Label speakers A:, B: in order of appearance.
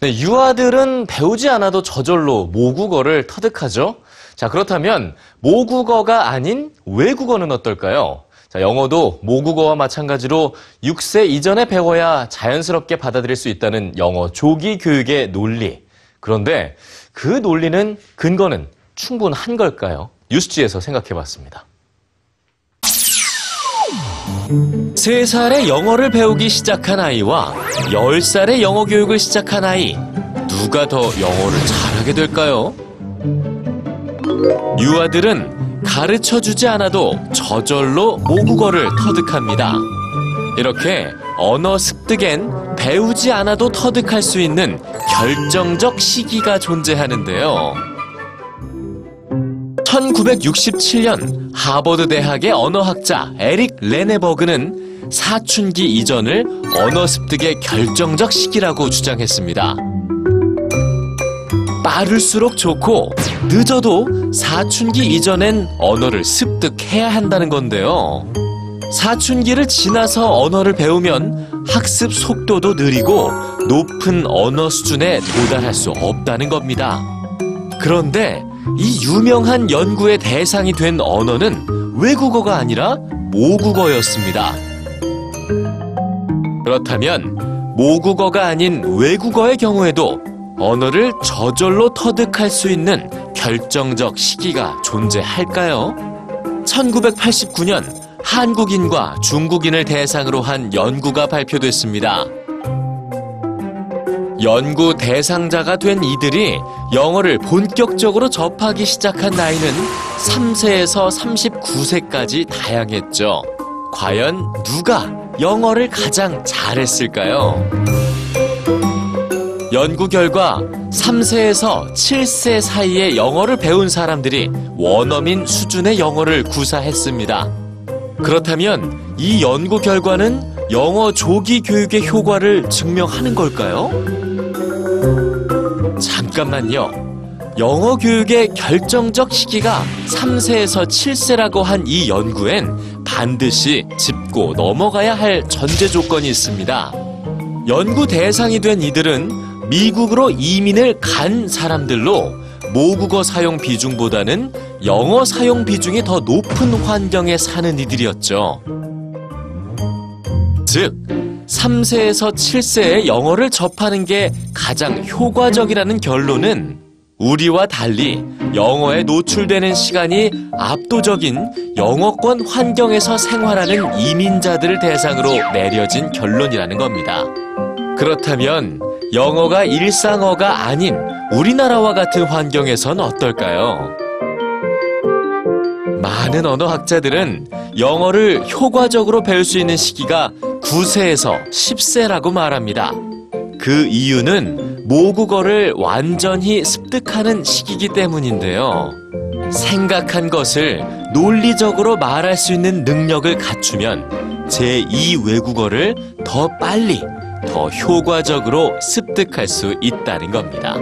A: 네, 유아들은 배우지 않아도 저절로 모국어를 터득하죠. 자, 그렇다면 모국어가 아닌 외국어는 어떨까요? 자, 영어도 모국어와 마찬가지로 6세 이전에 배워야 자연스럽게 받아들일 수 있다는 영어 조기 교육의 논리. 그런데 그 논리는 근거는 충분한 걸까요? 뉴스지에서 생각해 봤습니다. 3살에 영어를 배우기 시작한 아이와 10살에 영어 교육을 시작한 아이. 누가 더 영어를 잘하게 될까요? 유아들은 가르쳐 주지 않아도 저절로 모국어를 터득합니다. 이렇게 언어 습득엔 배우지 않아도 터득할 수 있는 결정적 시기가 존재하는데요. 1967년 하버드 대학의 언어학자 에릭 레네버그는 사춘기 이전을 언어 습득의 결정적 시기라고 주장했습니다. 빠를수록 좋고 늦어도 사춘기 이전엔 언어를 습득해야 한다는 건데요. 사춘기를 지나서 언어를 배우면 학습 속도도 느리고 높은 언어 수준에 도달할 수 없다는 겁니다. 그런데 이 유명한 연구의 대상이 된 언어는 외국어가 아니라 모국어였습니다. 그렇다면 모국어가 아닌 외국어의 경우에도 언어를 저절로 터득할 수 있는 결정적 시기가 존재할까요? 1989년 한국인과 중국인을 대상으로 한 연구가 발표됐습니다. 연구 대상자가 된 이들이 영어를 본격적으로 접하기 시작한 나이는 3세에서 39세까지 다양했죠. 과연 누가 영어를 가장 잘했을까요? 연구 결과 3세에서 7세 사이에 영어를 배운 사람들이 원어민 수준의 영어를 구사했습니다. 그렇다면 이 연구 결과는 영어 조기 교육의 효과를 증명하는 걸까요? 잠깐만요. 영어 교육의 결정적 시기가 3세에서 7세라고 한 이 연구엔 반드시 짚고 넘어가야 할 전제 조건이 있습니다. 연구 대상이 된 이들은 미국으로 이민을 간 사람들로 모국어 사용 비중보다는 영어 사용 비중이 더 높은 환경에 사는 이들이었죠. 즉, 3세에서 7세에 영어를 접하는 게 가장 효과적이라는 결론은 우리와 달리 영어에 노출되는 시간이 압도적인 영어권 환경에서 생활하는 이민자들을 대상으로 내려진 결론이라는 겁니다. 그렇다면 영어가 일상어가 아닌 우리나라와 같은 환경에선 어떨까요? 많은 언어학자들은 영어를 효과적으로 배울 수 있는 시기가 9세에서 10세라고 말합니다. 그 이유는 모국어를 완전히 습득하는 시기이기 때문인데요. 생각한 것을 논리적으로 말할 수 있는 능력을 갖추면 제2 외국어를 더 빨리, 더 효과적으로 습득할 수 있다는 겁니다.